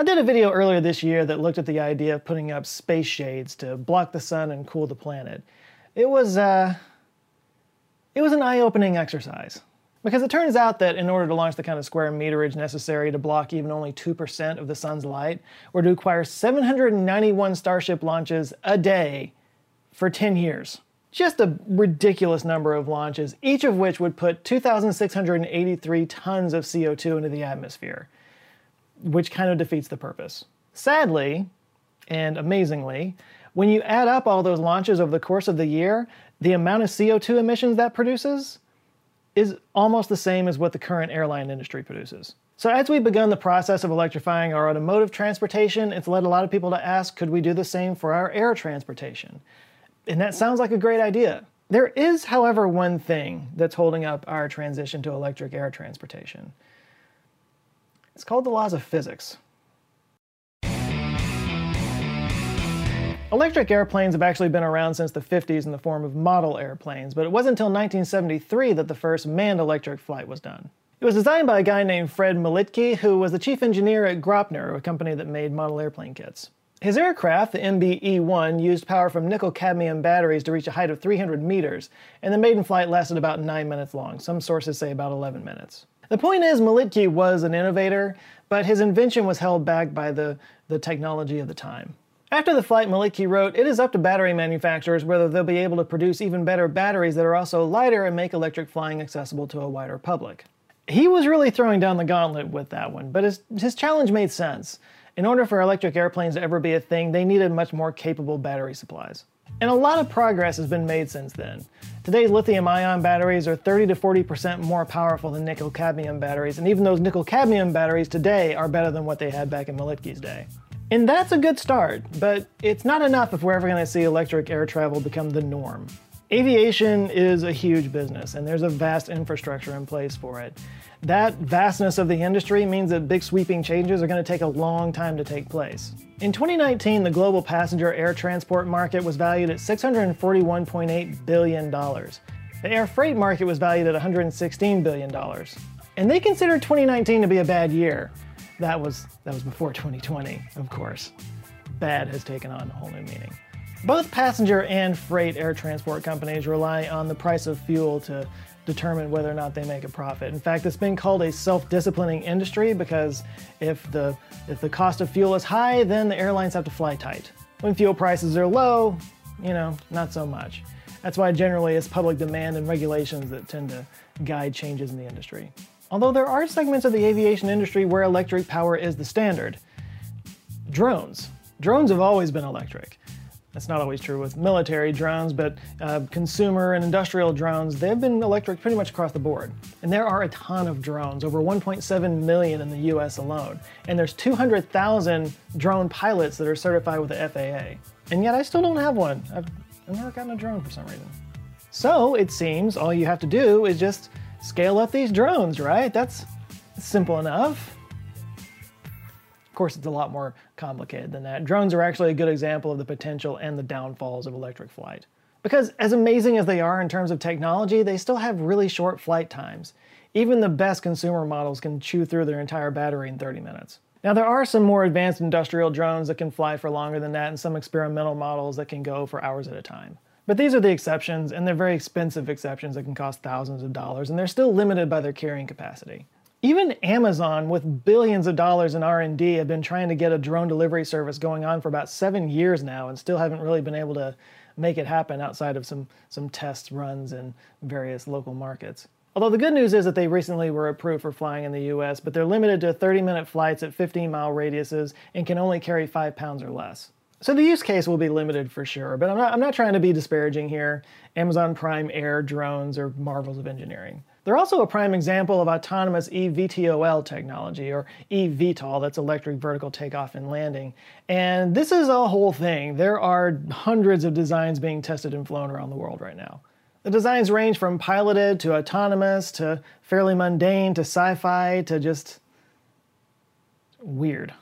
I did a video earlier this year that looked at the idea of putting up space shades to block the sun and cool the planet. It was, uh, it was an eye-opening exercise. Because it turns out that in order to launch the kind of square meterage necessary to block even only 2% of the sun's light, we'd require 791 Starship launches a day for 10 years. Just a ridiculous number of launches, each of which would put 2,683 tons of CO2 into the atmosphere, which kind of defeats the purpose. Sadly, and amazingly, when you add up all those launches over the course of the year, the amount of CO2 emissions that produces is almost the same as what the current airline industry produces. So as we've begun the process of electrifying our automotive transportation, it's led a lot of people to ask, could we do the same for our air transportation? And that sounds like a great idea. There is, however, one thing that's holding up our transition to electric air transportation. It's called the laws of physics. Electric airplanes have actually been around since the 50s in the form of model airplanes, but it wasn't until 1973 that the first manned electric flight was done. It was designed by a guy named Fred Militky, who was the chief engineer at Graupner, a company that made model airplane kits. His aircraft, the MB-E-1, used power from nickel-cadmium batteries to reach a height of 300 meters, and the maiden flight lasted about 9 minutes long. Some sources say about 11 minutes. The point is, Militky was an innovator, but his invention was held back by the, the technology of the time. After the flight, Militky wrote, It is up to battery manufacturers whether they'll be able to produce even better batteries that are also lighter and make electric flying accessible to a wider public. He was really throwing down the gauntlet with that one, but his, his challenge made sense. In order for electric airplanes to ever be a thing, they needed much more capable battery supplies. And a lot of progress has been made since then. Today's lithium ion batteries are 30 to 40% more powerful than nickel cadmium batteries, and even those nickel cadmium batteries today are better than what they had back in Militky's day. And that's a good start, but it's not enough if we're ever going to see electric air travel become the norm. Aviation is a huge business, and there's a vast infrastructure in place for it. That vastness of the industry means that big sweeping changes are going to take a long time to take place. In 2019, the global passenger air transport market was valued at $641.8 billion. The air freight market was valued at $116 billion. And they considered 2019 to be a bad year. That was, that was before 2020, of course. Bad has taken on a whole new meaning. Both passenger and freight air transport companies rely on the price of fuel to determine whether or not they make a profit. In fact, it's been called a self-disciplining industry because if the if the cost of fuel is high, then the airlines have to fly tight. When fuel prices are low, you know, not so much. That's why generally it's public demand and regulations that tend to guide changes in the industry. Although there are segments of the aviation industry where electric power is the standard. Drones. Drones have always been electric. That's not always true with military drones, but uh, consumer and industrial drones, they've been electric pretty much across the board. And there are a ton of drones, over 1.7 million in the US alone. And there's 200,000 drone pilots that are certified with the FAA. And yet I still don't have one. I've, I've never gotten a drone for some reason. So it seems all you have to do is just scale up these drones, right? That's simple enough. Course, it's a lot more complicated than that. Drones are actually a good example of the potential and the downfalls of electric flight. Because as amazing as they are in terms of technology, they still have really short flight times. Even the best consumer models can chew through their entire battery in 30 minutes. Now, there are some more advanced industrial drones that can fly for longer than that, and some experimental models that can go for hours at a time. But these are the exceptions, and they're very expensive exceptions that can cost thousands of dollars, and they're still limited by their carrying capacity. Even Amazon, with billions of dollars in R&D, have been trying to get a drone delivery service going on for about seven years now, and still haven't really been able to make it happen outside of some, some test runs in various local markets. Although the good news is that they recently were approved for flying in the US, but they're limited to 30 minute flights at 15 mile radiuses and can only carry 5 pounds or less. So the use case will be limited for sure, but I'm not, I'm not trying to be disparaging here. Amazon Prime Air drones are marvels of engineering. They're also a prime example of autonomous eVTOL technology, or eVTOL, that's electric vertical takeoff and landing. And this is a whole thing. There are hundreds of designs being tested and flown around the world right now. The designs range from piloted to autonomous to fairly mundane to sci fi to just weird.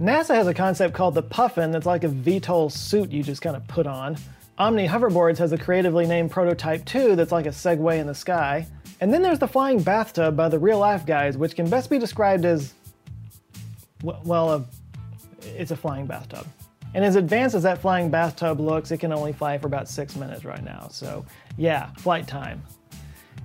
NASA has a concept called the Puffin that's like a VTOL suit you just kind of put on. Omni Hoverboards has a creatively named Prototype 2 that's like a Segway in the sky. And then there's the flying bathtub by the real life guys, which can best be described as, well, it's a flying bathtub. And as advanced as that flying bathtub looks, it can only fly for about six minutes right now. So, yeah, flight time.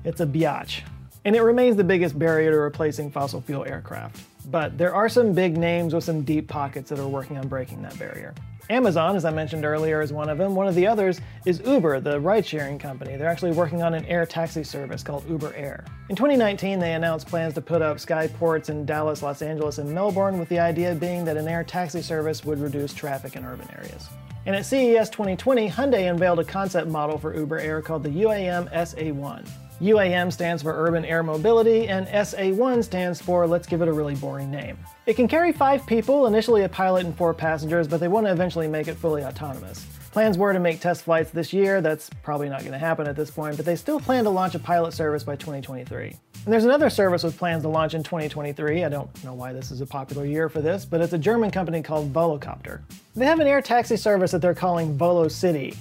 It's a biatch. And it remains the biggest barrier to replacing fossil fuel aircraft. But there are some big names with some deep pockets that are working on breaking that barrier. Amazon, as I mentioned earlier, is one of them. One of the others is Uber, the ride sharing company. They're actually working on an air taxi service called Uber Air. In 2019, they announced plans to put up skyports in Dallas, Los Angeles, and Melbourne, with the idea being that an air taxi service would reduce traffic in urban areas. And at CES 2020, Hyundai unveiled a concept model for Uber Air called the UAM SA1. UAM stands for Urban Air Mobility, and SA1 stands for let's give it a really boring name. It can carry five people, initially a pilot and four passengers, but they want to eventually make it fully autonomous. Plans were to make test flights this year, that's probably not going to happen at this point, but they still plan to launch a pilot service by 2023. And there's another service with plans to launch in 2023. I don't know why this is a popular year for this, but it's a German company called Volocopter. They have an air taxi service that they're calling Volocity.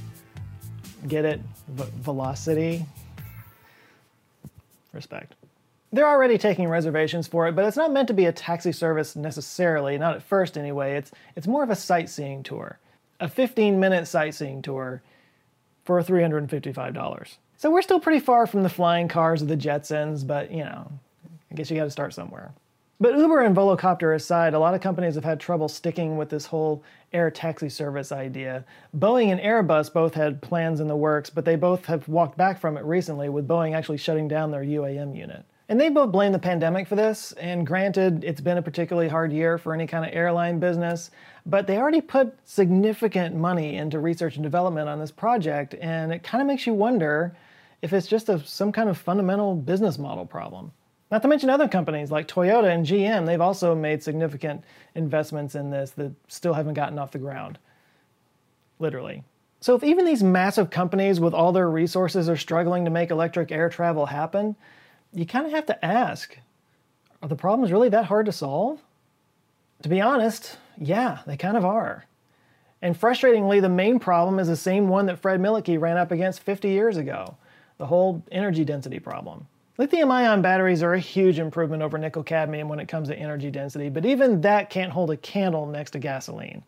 Get it? V- Velocity? Respect. They're already taking reservations for it, but it's not meant to be a taxi service necessarily, not at first anyway. It's, it's more of a sightseeing tour. A 15 minute sightseeing tour for $355. So we're still pretty far from the flying cars of the Jetsons, but you know, I guess you gotta start somewhere. But Uber and Volocopter aside, a lot of companies have had trouble sticking with this whole air taxi service idea. Boeing and Airbus both had plans in the works, but they both have walked back from it recently, with Boeing actually shutting down their UAM unit. And they both blame the pandemic for this, and granted, it's been a particularly hard year for any kind of airline business, but they already put significant money into research and development on this project, and it kind of makes you wonder if it's just a, some kind of fundamental business model problem. Not to mention other companies like Toyota and GM, they've also made significant investments in this that still haven't gotten off the ground. Literally. So, if even these massive companies with all their resources are struggling to make electric air travel happen, you kind of have to ask are the problems really that hard to solve? To be honest, yeah, they kind of are. And frustratingly, the main problem is the same one that Fred Militky ran up against 50 years ago the whole energy density problem. Lithium ion batteries are a huge improvement over nickel cadmium when it comes to energy density, but even that can't hold a candle next to gasoline.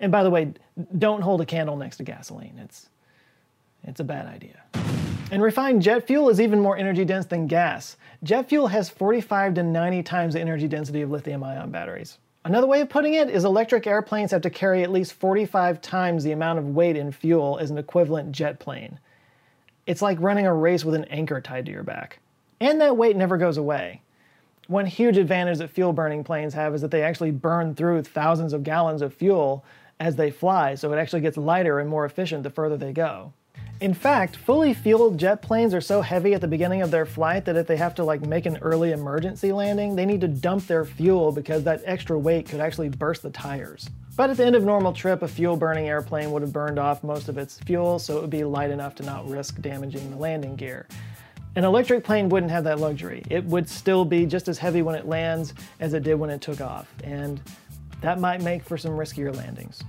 And by the way, don't hold a candle next to gasoline. It's, it's a bad idea. And refined jet fuel is even more energy dense than gas. Jet fuel has 45 to 90 times the energy density of lithium ion batteries. Another way of putting it is electric airplanes have to carry at least 45 times the amount of weight in fuel as an equivalent jet plane. It's like running a race with an anchor tied to your back. And that weight never goes away. One huge advantage that fuel burning planes have is that they actually burn through thousands of gallons of fuel as they fly, so it actually gets lighter and more efficient the further they go. In fact, fully fueled jet planes are so heavy at the beginning of their flight that if they have to like make an early emergency landing, they need to dump their fuel because that extra weight could actually burst the tires. But at the end of normal trip, a fuel burning airplane would have burned off most of its fuel, so it would be light enough to not risk damaging the landing gear. An electric plane wouldn't have that luxury. It would still be just as heavy when it lands as it did when it took off, and that might make for some riskier landings.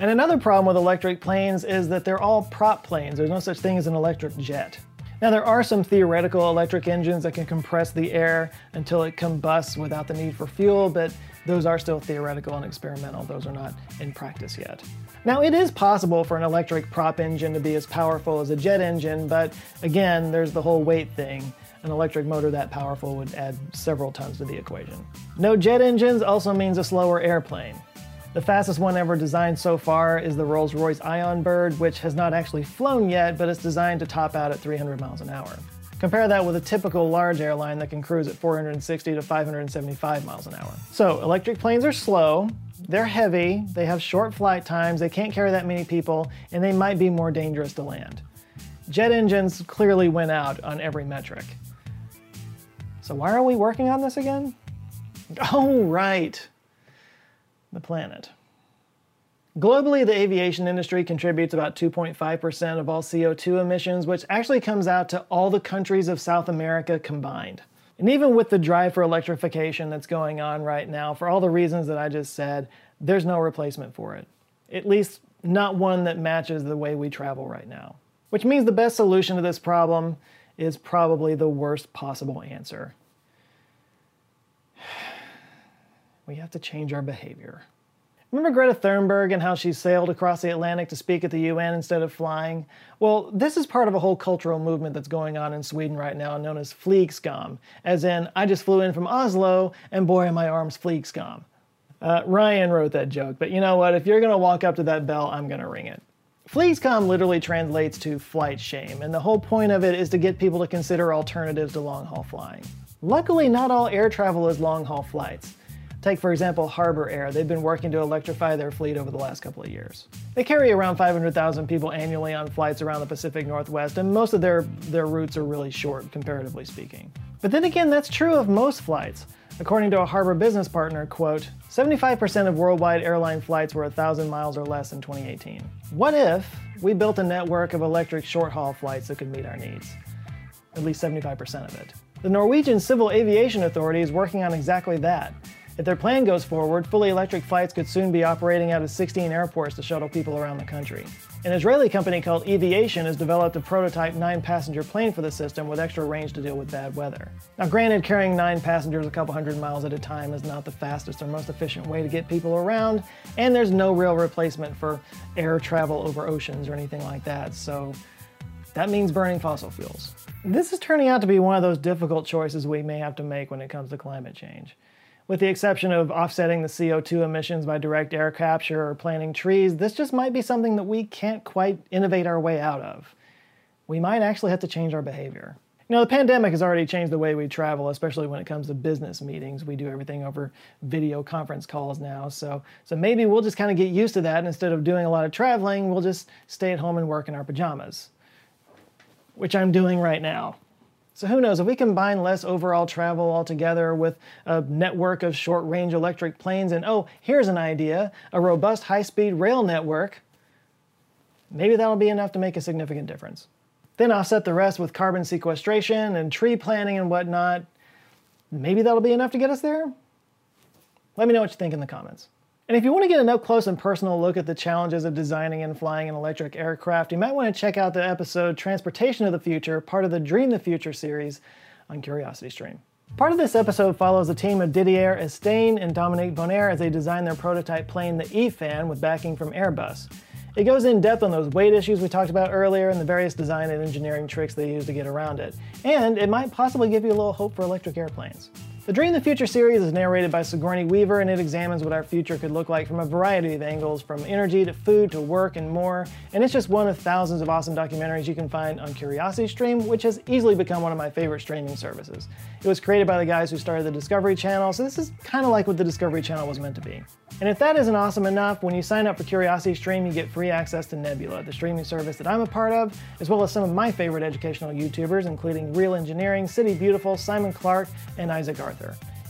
And another problem with electric planes is that they're all prop planes. There's no such thing as an electric jet. Now, there are some theoretical electric engines that can compress the air until it combusts without the need for fuel, but those are still theoretical and experimental. Those are not in practice yet. Now, it is possible for an electric prop engine to be as powerful as a jet engine, but again, there's the whole weight thing. An electric motor that powerful would add several tons to the equation. No jet engines also means a slower airplane. The fastest one ever designed so far is the Rolls-Royce Ion Bird, which has not actually flown yet, but it's designed to top out at 300 miles an hour. Compare that with a typical large airline that can cruise at 460 to 575 miles an hour. So, electric planes are slow, they're heavy, they have short flight times, they can't carry that many people, and they might be more dangerous to land. Jet engines clearly win out on every metric. So, why are we working on this again? Oh, right. The planet. Globally, the aviation industry contributes about 2.5% of all CO2 emissions, which actually comes out to all the countries of South America combined. And even with the drive for electrification that's going on right now, for all the reasons that I just said, there's no replacement for it. At least, not one that matches the way we travel right now. Which means the best solution to this problem is probably the worst possible answer. We have to change our behavior. Remember Greta Thunberg and how she sailed across the Atlantic to speak at the UN instead of flying? Well, this is part of a whole cultural movement that's going on in Sweden right now known as Flygskam, as in, I just flew in from Oslo and boy, are my arms Flygskam. Uh, Ryan wrote that joke, but you know what? If you're going to walk up to that bell, I'm going to ring it. Flygskam literally translates to flight shame, and the whole point of it is to get people to consider alternatives to long haul flying. Luckily, not all air travel is long haul flights. Take, for example, Harbour Air. They've been working to electrify their fleet over the last couple of years. They carry around 500,000 people annually on flights around the Pacific Northwest, and most of their, their routes are really short, comparatively speaking. But then again, that's true of most flights. According to a Harbour business partner, quote, 75% of worldwide airline flights were 1,000 miles or less in 2018. What if we built a network of electric short haul flights that could meet our needs? At least 75% of it. The Norwegian Civil Aviation Authority is working on exactly that. If their plan goes forward, fully electric flights could soon be operating out of 16 airports to shuttle people around the country. An Israeli company called Eviation has developed a prototype nine passenger plane for the system with extra range to deal with bad weather. Now, granted, carrying nine passengers a couple hundred miles at a time is not the fastest or most efficient way to get people around, and there's no real replacement for air travel over oceans or anything like that, so that means burning fossil fuels. This is turning out to be one of those difficult choices we may have to make when it comes to climate change. With the exception of offsetting the CO2 emissions by direct air capture or planting trees, this just might be something that we can't quite innovate our way out of. We might actually have to change our behavior. You know, the pandemic has already changed the way we travel, especially when it comes to business meetings. We do everything over video conference calls now. So, so maybe we'll just kind of get used to that. And instead of doing a lot of traveling, we'll just stay at home and work in our pajamas, which I'm doing right now. So who knows, if we combine less overall travel altogether with a network of short-range electric planes and oh, here's an idea, a robust high-speed rail network, maybe that'll be enough to make a significant difference. Then offset the rest with carbon sequestration and tree planting and whatnot. Maybe that'll be enough to get us there? Let me know what you think in the comments. And if you want to get an up close and personal look at the challenges of designing and flying an electric aircraft, you might want to check out the episode Transportation of the Future, part of the Dream the Future series on CuriosityStream. Part of this episode follows the team of Didier Esteyne and Dominique Bonnaire as they design their prototype plane, the E-Fan, with backing from Airbus. It goes in depth on those weight issues we talked about earlier and the various design and engineering tricks they use to get around it. And it might possibly give you a little hope for electric airplanes. The Dream the Future series is narrated by Sigourney Weaver and it examines what our future could look like from a variety of angles, from energy to food to work and more. And it's just one of thousands of awesome documentaries you can find on CuriosityStream, which has easily become one of my favorite streaming services. It was created by the guys who started the Discovery Channel, so this is kind of like what the Discovery Channel was meant to be. And if that isn't awesome enough, when you sign up for CuriosityStream, you get free access to Nebula, the streaming service that I'm a part of, as well as some of my favorite educational YouTubers, including Real Engineering, City Beautiful, Simon Clark, and Isaac Arthur.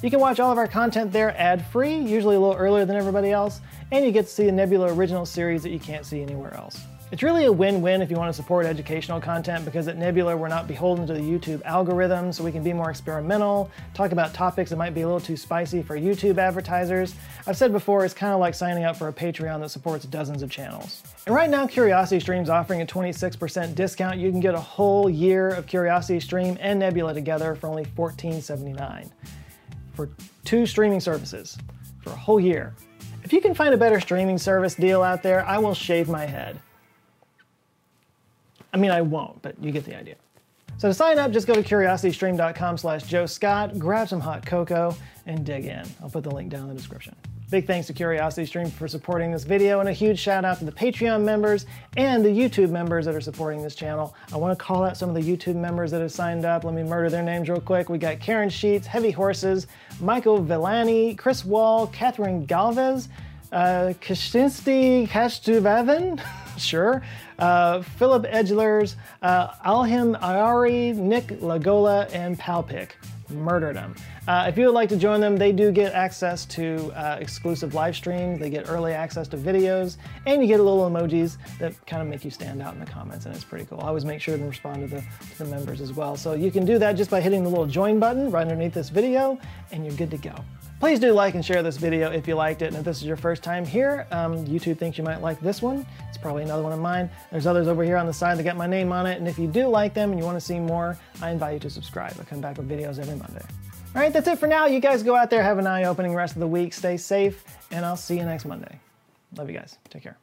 You can watch all of our content there ad-free, usually a little earlier than everybody else, and you get to see the Nebula original series that you can't see anywhere else. It's really a win-win if you want to support educational content because at Nebula we're not beholden to the YouTube algorithm, so we can be more experimental, talk about topics that might be a little too spicy for YouTube advertisers. I've said before, it's kind of like signing up for a Patreon that supports dozens of channels. And right now, CuriosityStream's offering a 26% discount. You can get a whole year of CuriosityStream and Nebula together for only $14.79 for two streaming services for a whole year. If you can find a better streaming service deal out there, I will shave my head. I mean, I won't, but you get the idea. So to sign up, just go to curiositystream.com slash Joe Scott, grab some hot cocoa, and dig in. I'll put the link down in the description. Big thanks to CuriosityStream for supporting this video, and a huge shout out to the Patreon members and the YouTube members that are supporting this channel. I want to call out some of the YouTube members that have signed up. Let me murder their names real quick. We got Karen Sheets, Heavy Horses, Michael Villani, Chris Wall, Catherine Galvez, uh, Kashtinsky Kashtuvavan, sure, uh, Philip Edglers, uh, Alhim Ayari, Nick Lagola, and Palpic. murdered them. Uh, if you would like to join them, they do get access to uh, exclusive live streams, they get early access to videos, and you get a little emojis that kind of make you stand out in the comments, and it's pretty cool. I always make sure to respond to the, to the members as well. So you can do that just by hitting the little join button right underneath this video, and you're good to go. Please do like and share this video if you liked it, and if this is your first time here, um, YouTube thinks you might like this one. It's probably another one of mine. There's others over here on the side that got my name on it, and if you do like them and you want to see more, I invite you to subscribe. I come back with videos every Monday. All right, that's it for now. You guys go out there, have an eye-opening rest of the week, stay safe, and I'll see you next Monday. Love you guys. Take care.